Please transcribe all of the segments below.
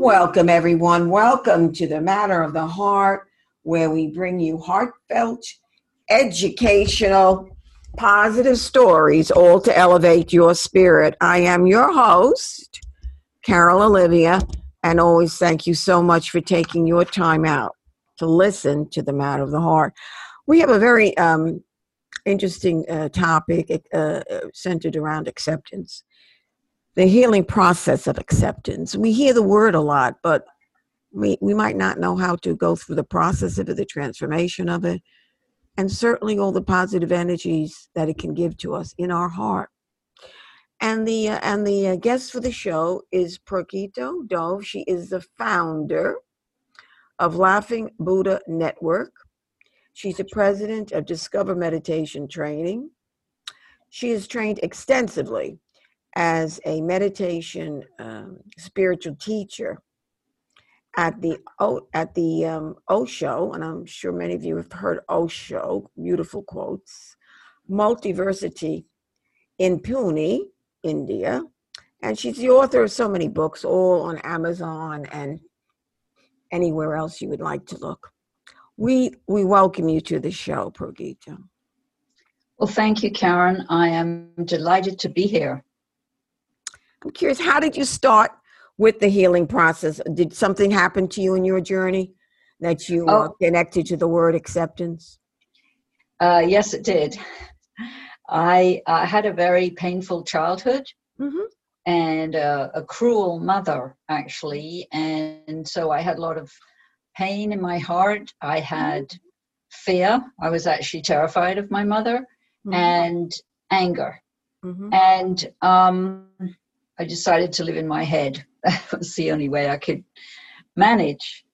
Welcome, everyone. Welcome to the Matter of the Heart, where we bring you heartfelt, educational, positive stories, all to elevate your spirit. I am your host, Carol Olivia, and always thank you so much for taking your time out to listen to the Matter of the Heart. We have a very um, interesting uh, topic uh, centered around acceptance the healing process of acceptance. We hear the word a lot, but we, we might not know how to go through the process of it, the transformation of it, and certainly all the positive energies that it can give to us in our heart. And the uh, and the uh, guest for the show is Pragito Dove. She is the founder of Laughing Buddha Network. She's the president of Discover Meditation Training. She is trained extensively as a meditation um, spiritual teacher at the at the um, Osho, and I'm sure many of you have heard Osho, beautiful quotes, Multiversity in Pune, India, and she's the author of so many books, all on Amazon and anywhere else you would like to look. We we welcome you to the show, Pragito. Well, thank you, Karen. I am delighted to be here. I'm curious, how did you start with the healing process? Did something happen to you in your journey that you uh, oh. uh, connected to the word acceptance? Uh, yes, it did. I uh, had a very painful childhood mm-hmm. and uh, a cruel mother, actually. And so I had a lot of pain in my heart. I had mm-hmm. fear. I was actually terrified of my mother mm-hmm. and anger. Mm-hmm. And um, I decided to live in my head. That was the only way I could manage.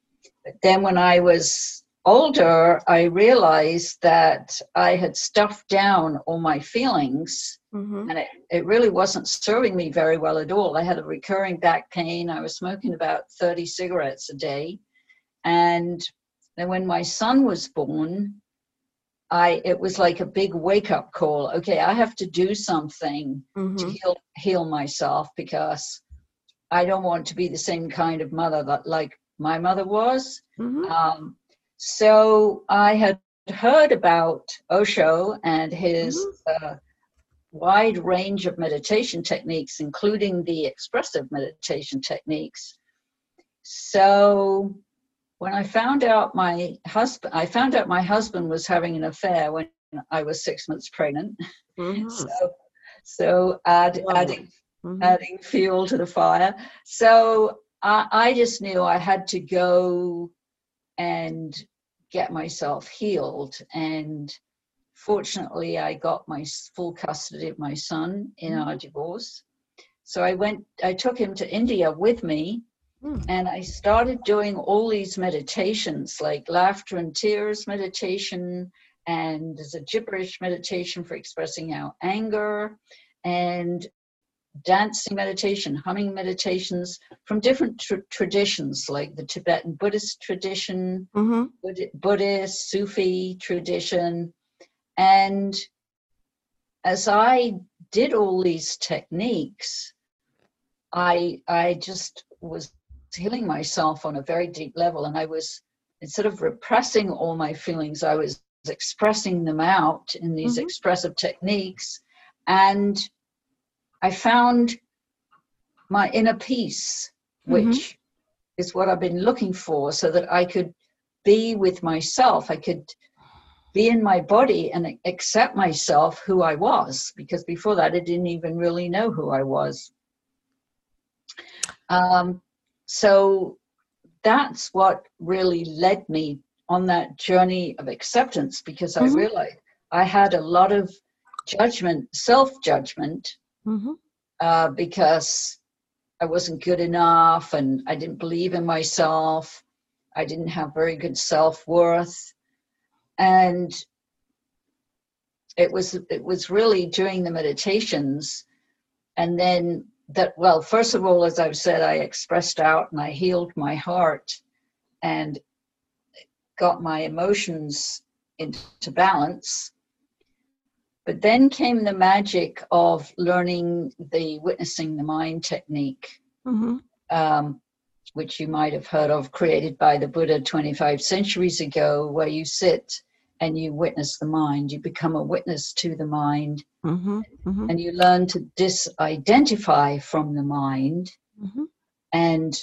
But then when I was older, I realized that I had stuffed down all my feelings mm-hmm. and it, it really wasn't serving me very well at all. I had a recurring back pain. I was smoking about 30 cigarettes a day. And then when my son was born, I it was like a big wake up call. Okay, I have to do something mm-hmm. to heal heal myself because I don't want to be the same kind of mother that like my mother was. Mm-hmm. Um, so I had heard about Osho and his mm-hmm. uh, wide range of meditation techniques, including the expressive meditation techniques. So when I found out my husband, I found out my husband was having an affair when I was six months pregnant. Mm-hmm. so, so add, adding, mm-hmm. adding fuel to the fire. So I, I just knew I had to go and get myself healed. And fortunately, I got my full custody of my son in mm-hmm. our divorce. So I went, I took him to India with me Hmm. And I started doing all these meditations like laughter and tears meditation, and there's a gibberish meditation for expressing our anger, and dancing meditation, humming meditations from different tr- traditions like the Tibetan Buddhist tradition, mm-hmm. Buddhist, Sufi tradition. And as I did all these techniques, I I just was healing myself on a very deep level. And I was, instead of repressing all my feelings, I was expressing them out in these mm-hmm. expressive techniques. And I found my inner peace, mm-hmm. which mm-hmm. is what I've been looking for, so that I could be with myself. I could be in my body and accept myself who I was, because before that I didn't even really know who I was. Um, so that's what really led me on that journey of acceptance because mm-hmm. I realized I had a lot of judgment, self judgment, mm-hmm. uh, because I wasn't good enough and I didn't believe in myself. I didn't have very good self worth. And it was it was really during the meditations and then that well first of all as i've said i expressed out and i healed my heart and got my emotions into balance but then came the magic of learning the witnessing the mind technique mm-hmm. um, which you might have heard of, created by the Buddha 25 centuries ago, where you sit and you witness the mind. You become a witness to the mind, Mm-hmm. Mm-hmm. and you learn to disidentify from the mind Mm-hmm. and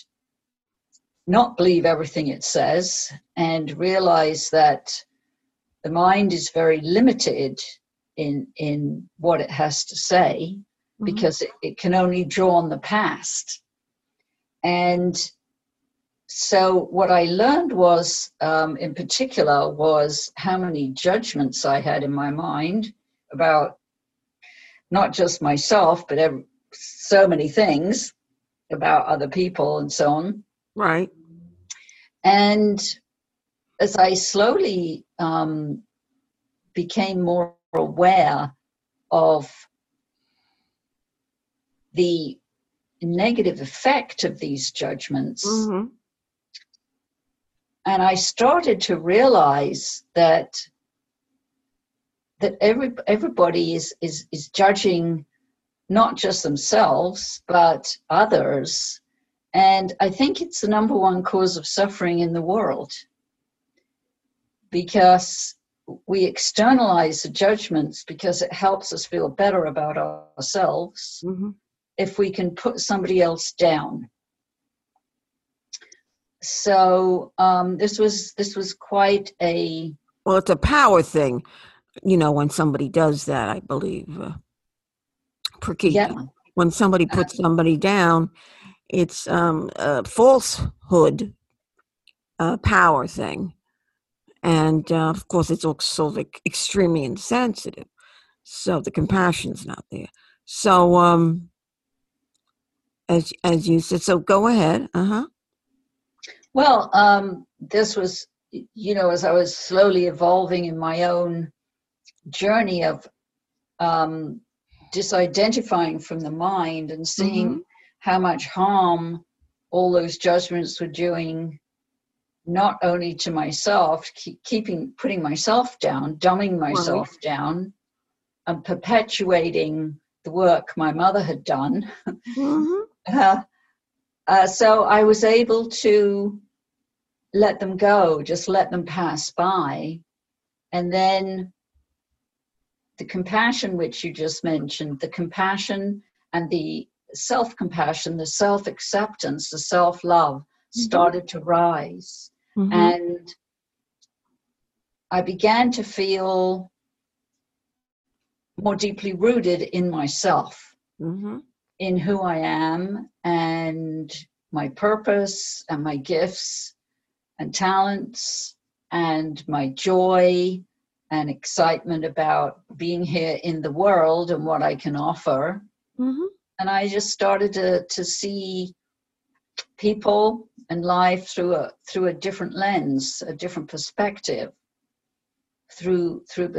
not believe everything it says and realize that the mind is very limited in in what it has to say because it, it can only draw on the past and so what i learned was um, in particular was how many judgments i had in my mind about not just myself but ev so many things about other people and so on Right. and as I slowly um, became more aware of the negative effect of these judgments, Mm-hmm. And I started to realize that that every everybody is is is judging not just themselves but others. And i think it's the number one cause of suffering in the world. Because we externalize the judgments because it helps us feel better about ourselves Mm-hmm. if we can put somebody else down so um, this was this was quite a Well, it's a power thing, you know, when somebody does that, I believe. Uh, Pragito. yeah When somebody puts somebody down, it's um, a falsehood uh, power thing. And uh, of course, it's also extremely insensitive. So the compassion's not there. So, um, as as you said, so go ahead. Uh huh. Well, um, this was, you know, as I was slowly evolving in my own journey of um, disidentifying from the mind and seeing how much harm all those judgments were doing, not only to myself, keep, keeping putting myself down, dumbing myself down, and perpetuating the work my mother had done. hmm Uh, uh, so I was able to let them go, just let them pass by. And then the compassion, which you just mentioned, the compassion and the self compassion, the self acceptance, the self love started to rise. hmm And I began to feel more deeply rooted in myself hmm in who I am and my purpose and my gifts and talents and my joy and excitement about being here in the world and what I can offer. hmm And I just started to, to see people and life through a through a different lens, a different perspective, through through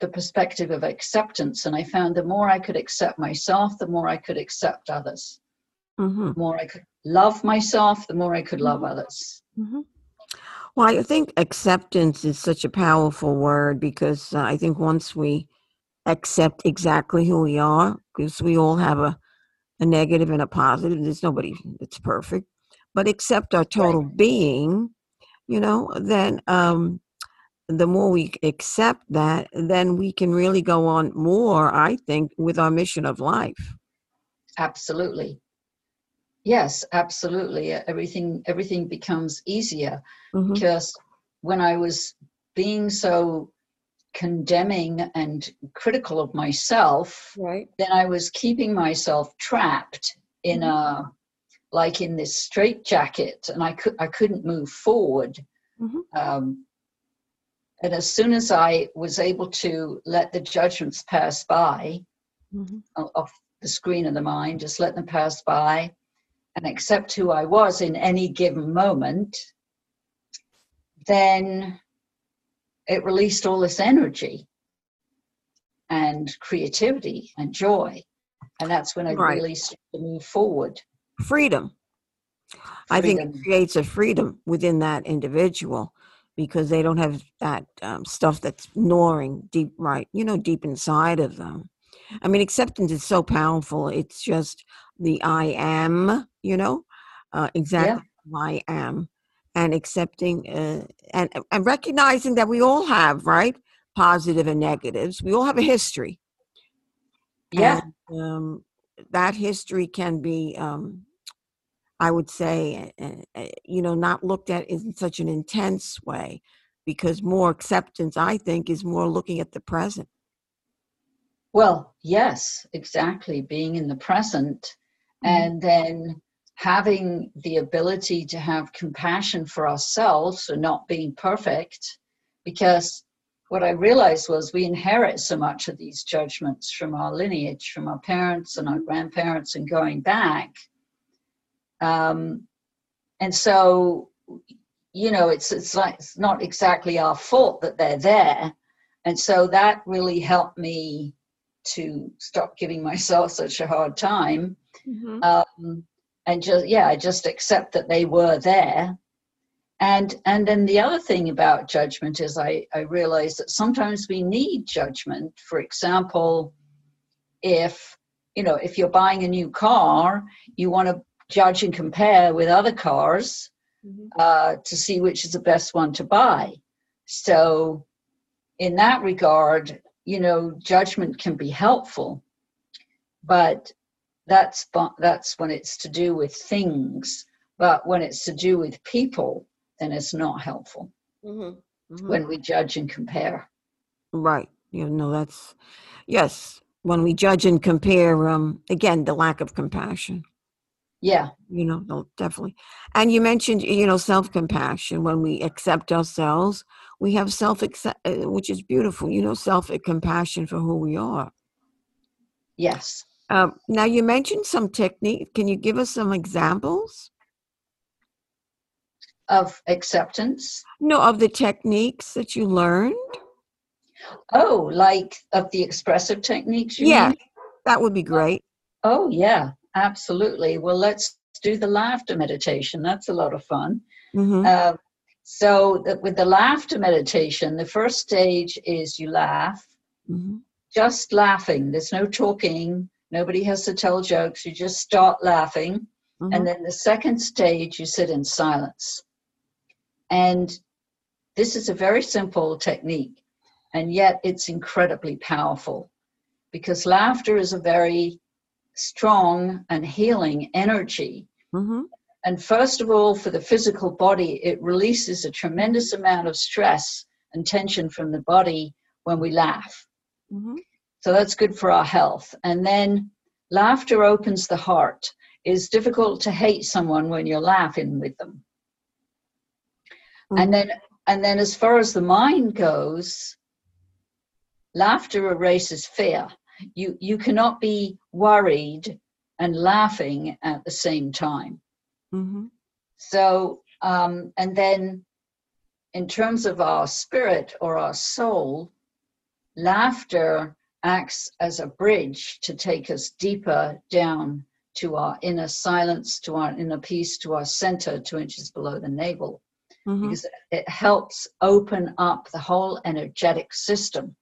the, perspective of acceptance. And I found the more I could accept myself, the more I could accept others. hmm The more I could love myself, the more I could love others. hmm Well, I think acceptance is such a powerful word because uh, I think once we accept exactly who we are, because we all have a, a negative and a positive, there's nobody that's perfect, but accept our total being, you know, then um, the more we accept that, then we can really go on more, I think, with our mission of life. Absolutely. Yes, absolutely. Everything everything becomes easier. hmm because when I was being so condemning and critical of myself, Right. then I was keeping myself trapped in a like in this straitjacket, and I could I couldn't move forward. Mhm. Um, and as soon as I was able to let the judgments pass by hmm off the screen of the mind, just let them pass by, and accept who I was in any given moment, then it released all this energy and creativity and joy. And that's when I Right. really started to move forward. Freedom. I think it creates a freedom within that individual because they don't have that um, stuff that's gnawing deep, right? You know, deep inside of them. I mean, acceptance is so powerful. It's just the I am, you know, uh, exactly who I am and accepting uh, and and recognizing that we all have right positive and negatives. We all have a history. Yeah. And, um, that history can be, um, I would say, uh, uh, you know, not looked at in such an intense way because more acceptance, I think, is more looking at the present. Well, yes, exactly. Being in the present mm-hmm. and then having the ability to have compassion for ourselves for not being perfect because what I realized was we inherit so much of these judgments from our lineage, from our parents and our grandparents, and going back. Um, and so, you know, it's it's like it's not exactly our fault that they're there, and so that really helped me to stop giving myself such a hard time, mm-hmm. um, and just yeah, I just accept that they were there, and and then the other thing about judgment is I, I realize that sometimes we need judgment. For example, if you know if you're buying a new car, you want to judge and compare with other cars mm-hmm. uh, to see which is the best one to buy. So in that regard, you know, judgment can be helpful, but that's that's when it's to do with things. But when it's to do with people, then it's not helpful mm-hmm. Mm-hmm. when we judge and compare. Right. You know, that's, yes, when we judge and compare, um, again, the lack of compassion. Yeah. You know, no, definitely. And you mentioned, you know, self compassion. When we accept ourselves, we have self accept, uh, which is beautiful, you know, self compassion for who we are. Yes. Um, now, you mentioned some technique. Can you give us some examples? of acceptance? No, of the techniques that you learned. Oh, like of the expressive techniques? yeah, mean? that would be great. Oh, yeah, absolutely. Well, let's do the laughter meditation. That's a lot of fun. Mm-hmm. Uh, so, the, with the laughter meditation, the first stage is you laugh, mm-hmm. just laughing. There's no talking. Nobody has to tell jokes. You just start laughing. Mm-hmm. And then the second stage, you sit in silence. And this is a very simple technique, and yet it's incredibly powerful because laughter is a very strong and healing energy. Mm-hmm. And first of all, for the physical body, it releases a tremendous amount of stress and tension from the body when we laugh. Mm-hmm. So that's good for our health. And then laughter opens the heart. It's difficult to hate someone when you're laughing with them. Mm-hmm. And then and then as far as the mind goes, laughter erases fear. You you cannot be worried and laughing at the same time. Mm-hmm. So um, and then in terms of our spirit or our soul, laughter acts as a bridge to take us deeper down to our inner silence, to our inner peace, to our center, two inches below the navel mm-hmm. because it helps open up the whole energetic system.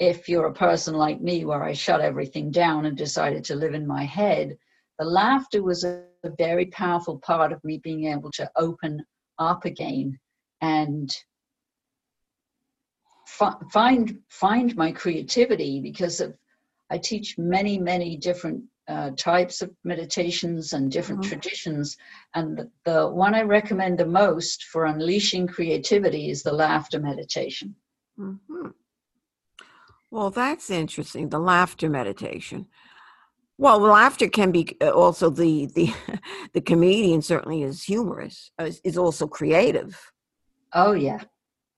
If you're a person like me, where I shut everything down and decided to live in my head, the laughter was a, a very powerful part of me being able to open up again and find find my creativity because of I teach many many different uh, types of meditations and different mm-hmm. traditions. And the, the, one I recommend the most for unleashing creativity is the laughter meditation. Mm-hmm. Well, that's interesting. The laughter meditation. Well, laughter can be uh, also the the the comedian certainly is humorous. Uh, is, is also creative. Oh yeah,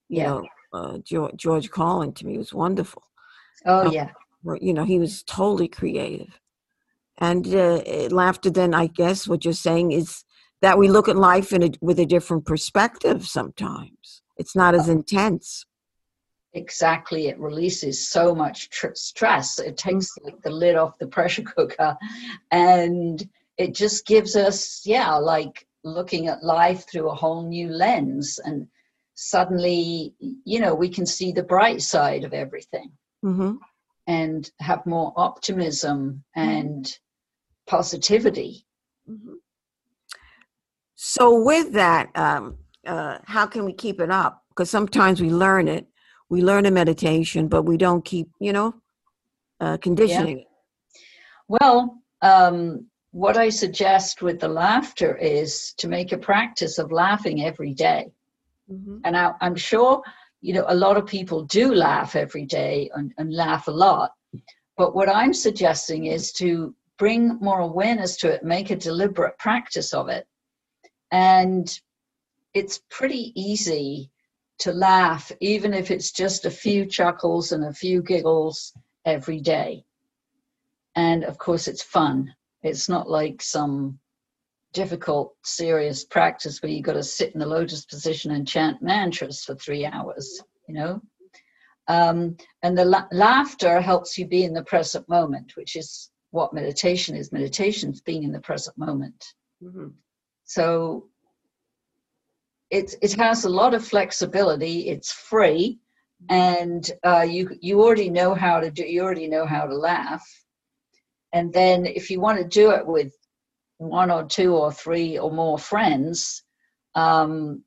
yeah. You know, uh, George, George Carlin to me was wonderful. Oh um, yeah. You know, he was totally creative. And uh, laughter, then, I guess what you're saying is that we look at life in a, with a different perspective sometimes. It's not as intense. Exactly. It releases so much tr- stress. It takes like the lid off the pressure cooker and it just gives us, yeah, like looking at life through a whole new lens. And suddenly, you know, we can see the bright side of everything. Mm-hmm and have more optimism and positivity. Mm-hmm. So with that, um, uh, how can we keep it up? Because sometimes we learn it, we learn a meditation, but we don't keep, you know, uh, conditioning yeah. Well, um, what I suggest with the laughter is to make a practice of laughing every day. Mm-hmm. And I, am sure, you know, a lot of people do laugh every day and, and laugh a lot. But what I'm suggesting is to bring more awareness to it, make a deliberate practice of it. And it's pretty easy to laugh, even if it's just a few chuckles and a few giggles every day. And of course, it's fun. It's not like some difficult, serious practice where you've got to sit in the lotus position and chant mantras for three hours, you know? Um, and the la- laughter helps you be in the present moment, which is what meditation is. Meditation is being in the present moment. Mm-hmm. So it, it has a lot of flexibility. It's free, and uh, you you already know how to do. You already know how to laugh. And then if you want to do it with one or two or three or more friends, um,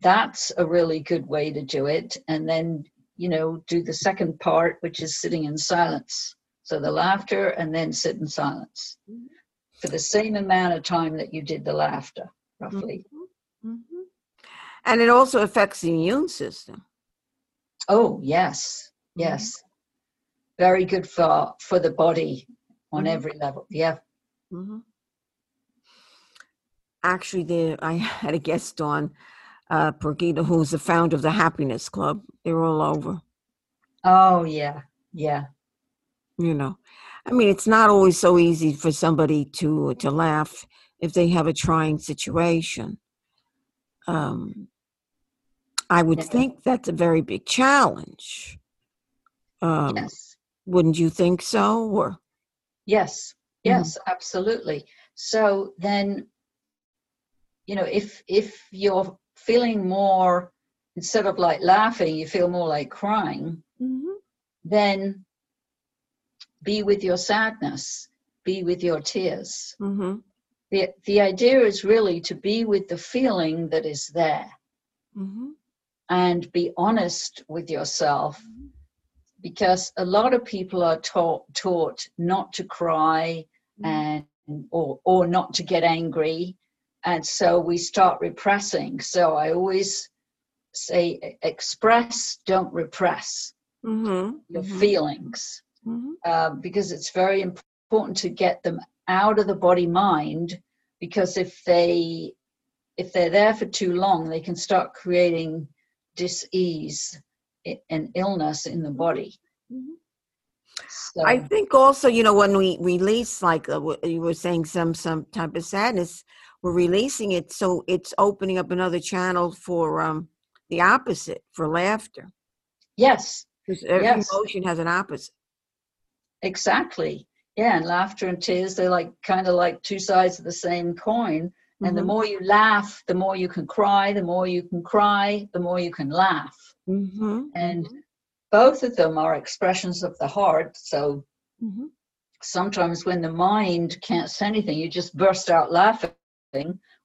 that's a really good way to do it. And then, you know, do the second part, which is sitting in silence. So the laughter and then sit in silence for the same amount of time that you did the laughter, roughly. Mm-hmm. And it also affects the immune system. Oh, yes. Yes. Very good for for the body on mm-hmm. every level. Yeah. Mm-hmm. Actually, there I had a guest on, uh, Brigida, who's the founder of the Happiness Club. They're all over. Oh yeah, yeah. You know, I mean, it's not always so easy for somebody to to laugh if they have a trying situation. Um, I would yeah. think that's a very big challenge. Um, yes. Wouldn't you think so? Or Yes, mm-hmm. yes, mm-hmm. absolutely. So then, you know, if if you're feeling more instead of like laughing, you feel more like crying, mm-hmm. then be with your sadness, be with your tears. Mm-hmm. The, the idea is really to be with the feeling that is there mm-hmm. And be honest with yourself mm-hmm because a lot of people are taught taught not to cry mm. and or or not to get angry and so we start repressing so i always say express don't repress mm-hmm. your mm-hmm. feelings mm-hmm. Uh, because it's very important to get them out of the body mind because if they if they're there for too long they can start creating dis-ease an illness in the body. Mm-hmm. So. I think also, you know, when we release, like uh, you were saying, some some type of sadness, we're releasing it, so it's opening up another channel for um the opposite, for laughter. Yes, because every yes. emotion has an opposite. Exactly. Yeah, and laughter and tears, they're like kind of like two sides of the same coin. And mm-hmm. the more you laugh, the more you can cry. The more you can cry, the more you can laugh. Mm-hmm. And mm-hmm. both of them are expressions of the heart. So mm-hmm. sometimes when the mind can't say anything, you just burst out laughing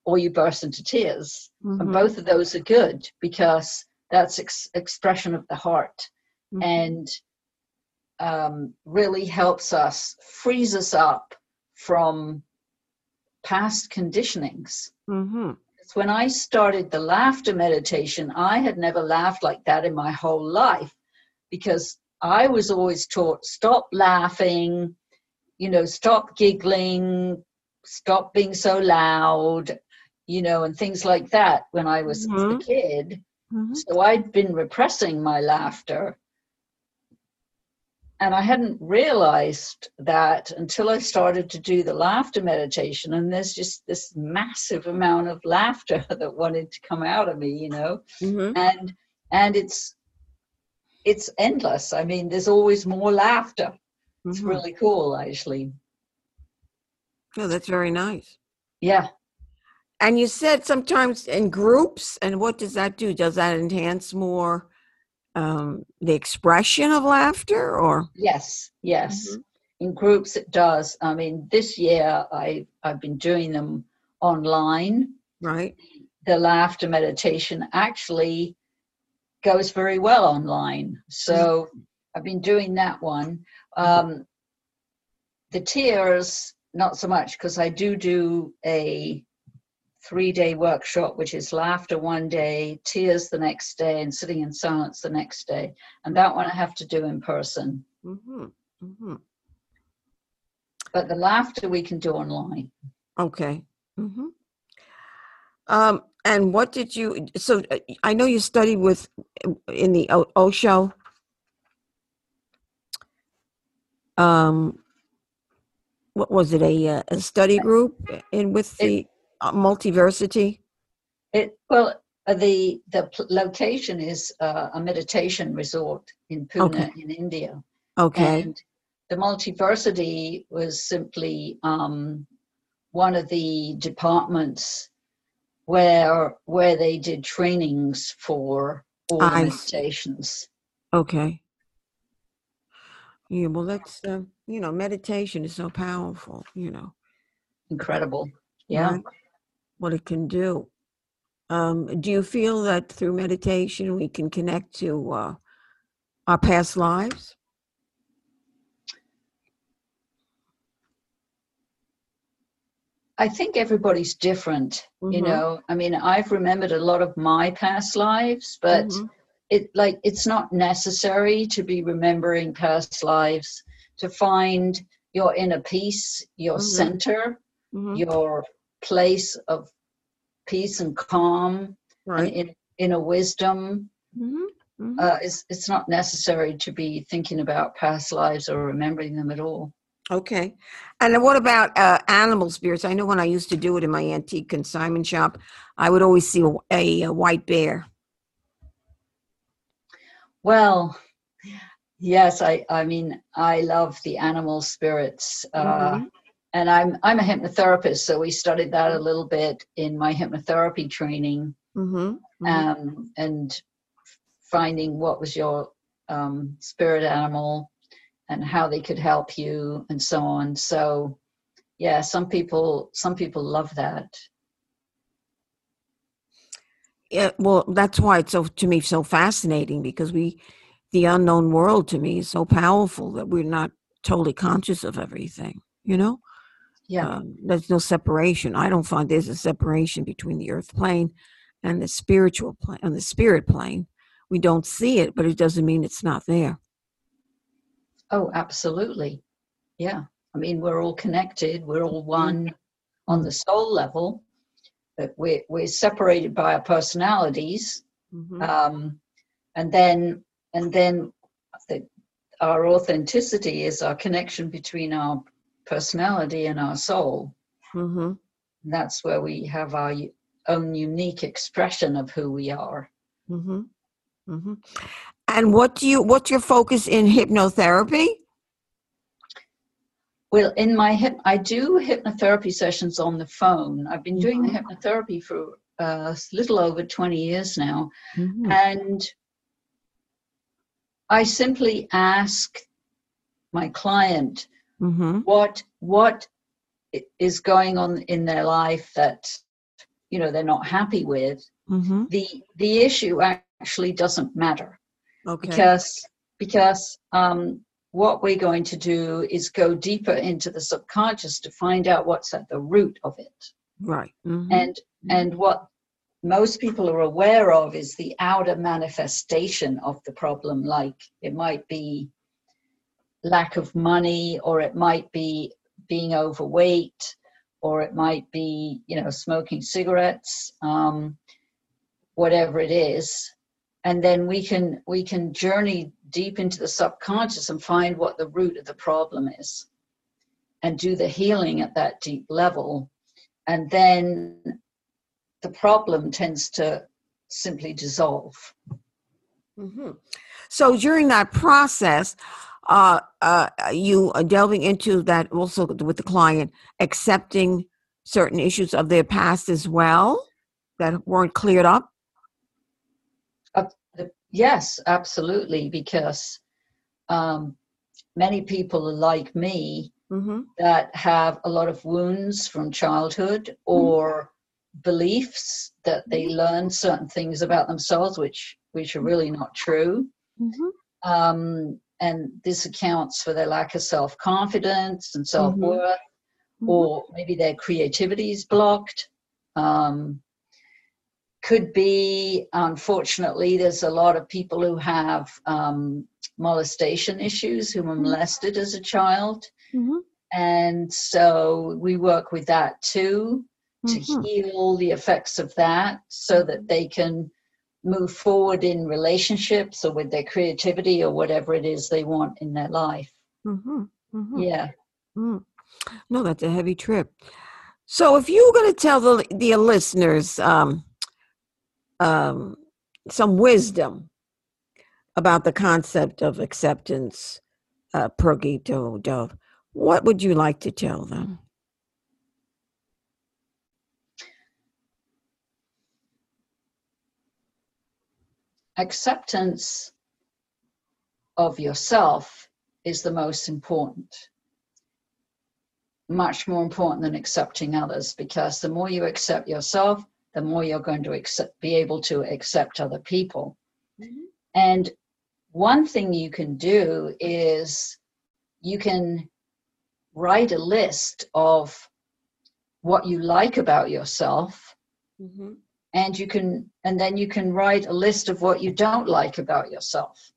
or you burst into tears. And mm-hmm. both of those are good because that's ex- expression of the heart. Mm-hmm. And um, really helps us, frees us up from past conditionings. Mm-hmm when I started the laughter meditation, I had never laughed like that in my whole life because I was always taught stop laughing, you know, stop giggling, stop being so loud, you know, and things like that when I was mm-hmm. a kid. Mm-hmm. So I'd been repressing my laughter and I hadn't realized that until I started to do the laughter meditation. And there's just this massive amount of laughter that wanted to come out of me, you know, mm-hmm. and and it's it's endless. I mean, there's always more laughter. It's mm-hmm. really cool, actually. Oh, that's very nice. Yeah. And you said sometimes in groups, and what does that do? Does that enhance more um, the expression of laughter or yes yes mm-hmm. in groups it does i mean this year i i've been doing them online Right. The laughter meditation actually goes very well online. So I've been doing that one. Um, the tears, not so much, because I do do a three day workshop, which is laughter one day, tears the next day, and sitting in silence the next day. And that one I have to do in person. Mm-hmm. Mm-hmm. But the laughter we can do online. Okay. Mm-hmm. Um, and what did you? So uh, I know you studied with in the o- Osho. Um, what was it? A uh, a study group in with the uh, multiversity. It well, uh, the the location is uh, a meditation resort in Pune Okay. in India, Okay. and the multiversity was simply um, one of the departments where where they did trainings for all the see. meditations. Okay. Yeah. Well, that's uh, you know, meditation is so powerful. You know. Incredible, yeah. right? What it can do. Um, do you feel that through meditation we can connect to uh, our past lives? I think everybody's different. You Mhm. know, I mean, I've remembered a lot of my past lives, but Mhm. it like it's not necessary to be remembering past lives to find your inner peace, your Mhm. center, Mhm. your place of peace and calm and Right. in, inner wisdom. Mhm. Mhm. Uh, it's, it's not necessary to be thinking about past lives or remembering them at all. Okay. And what about uh, animal spirits? I know when I used to do it in my antique consignment shop, I would always see a, a, a white bear. Well, yes, I, I mean, I love the animal spirits. Uh, Mhm. And I'm, I'm a hypnotherapist, so we studied that a little bit in my hypnotherapy training. Mhm. Mhm. um, and finding what was your um, spirit animal and how they could help you and so on so yeah some people some people love that Yeah, well, that's why it's so to me so fascinating because we, the unknown world to me is so powerful that we're not totally conscious of everything. You know, yeah um, there's no separation. I don't find there's a separation between the earth plane and the spiritual plane and the spirit plane. We don't see it, but it doesn't mean it's not there. oh absolutely yeah i mean we're all connected we're all one on the soul level but we're, we're separated by our personalities Mhm. um, and then and then the, our authenticity is our connection between our personality in our soul Mhm. that's where we have our own unique expression of who we are Mhm. Mhm. And what do you? What's your focus in hypnotherapy? well in my hip i do hypnotherapy sessions on the phone i've been doing the Mhm. hypnotherapy for uh, a little over 20 years now Mhm. and i simply ask my client Mhm. what what is going on in their life that you know they're not happy with Mhm. the the issue actually doesn't matter Okay. because because um, what we're going to do is go deeper into the subconscious to find out what's at the root of it right. Mhm. and and what most people are aware of is the outer manifestation of the problem like it might be lack of money or it might be being overweight or it might be you know smoking cigarettes um, whatever it is. And then we can we can journey deep into the subconscious and find what the root of the problem is and do the healing at that deep level. And then the problem tends to simply dissolve. Hmm So during that process, uh, uh, you are delving into that also with the client, accepting certain issues of their past as well that weren't cleared up. The- yes absolutely because um, many people are like me Mm-hmm. that have a lot of wounds from childhood or beliefs that they Mm-hmm. learn certain things about themselves which which are really not true Mm-hmm. um, and this accounts for their lack of self-confidence and Mm-hmm. self-worth or maybe their creativity is blocked um, could be unfortunately there's a lot of people who have um, molestation issues who were Mhm. molested as a child Mm-hmm. and so we work with that too to Mhm. heal the effects of that so that they can move forward in relationships or with their creativity or whatever it is they want in their life Mm-hmm. Mm-hmm. yeah Mm. No, that's a heavy trip. So, if you were going to tell the the listeners um, um, some wisdom about the concept of acceptance, uh, dove, what would you like to tell them? Acceptance of yourself is the most important much more important than accepting others because the more you accept yourself the more you're going to accept, be able to accept other people and one thing you can do is you can write a list of what you like about yourself Mm-hmm. And you can and then you can write a list of what you don't like about yourself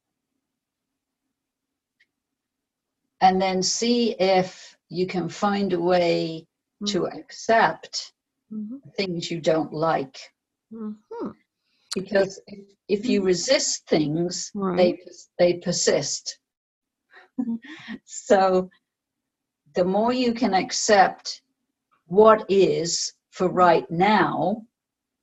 and then see if you can find a way to accept Mm-hmm. things you don't like Mm-hmm. because if, if you resist things Right. they they persist so the more you can accept what is for right now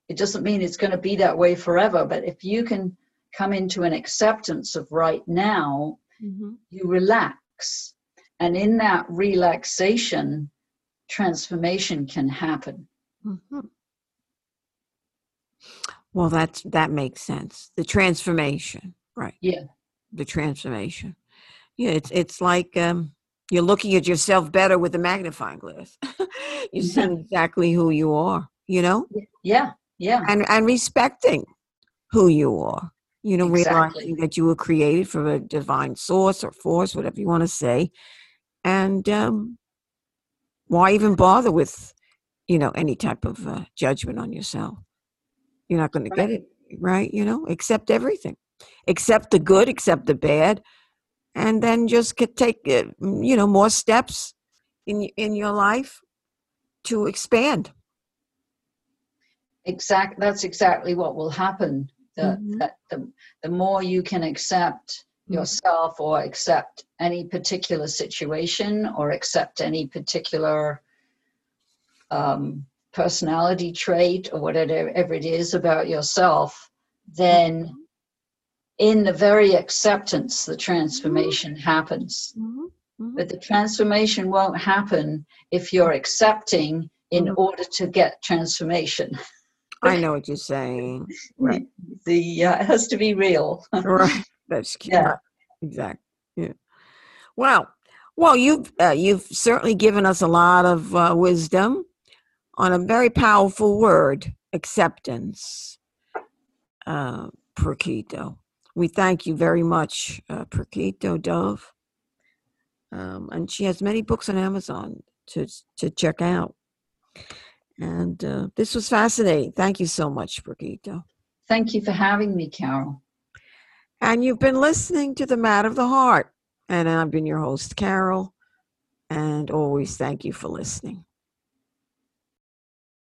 it doesn't mean it's going to be that way forever but if you can come into an acceptance of right now Mm-hmm. you relax and in that relaxation transformation can happen Mm-hmm. Well, that's that makes sense. The transformation, right? Yeah. The transformation. Yeah, it's it's like um, you're looking at yourself better with a magnifying glass. you're Yeah. seeing exactly who you are, you know, yeah yeah and and respecting who you are. You know, Exactly. realizing that you were created from a divine source or force, whatever you want to say, and um, why even bother with, you know, any type of uh, judgment on yourself? You're not going to get it right. You know, accept everything, accept the good, accept the bad, and then just take uh, you know more steps in in your life to expand. Exact that's exactly what will happen the, Mhm. that the, the more you can accept Mhm. yourself or accept any particular situation or accept any particular um, personality trait or whatever it is about yourself then in the very acceptance the transformation happens Mhm. Mhm. but the transformation won't happen if you're accepting in Mhm. order to get transformation I know what you're saying. Right. the uh, it has to be real right. That's cute. Yeah. Exactly. Yeah. Wow. Well, you've uh, you've certainly given us a lot of uh, wisdom on a very powerful word, acceptance. Uh, Pragito. We thank you very much, uh, Pragito Dove. Um, and she has many books on Amazon to to check out. And uh, this was fascinating. Thank you so much, Pragito. thank you for having me carol And you've been listening to The Matter of the Heart. And I've been your host, Carol. And always thank you for listening.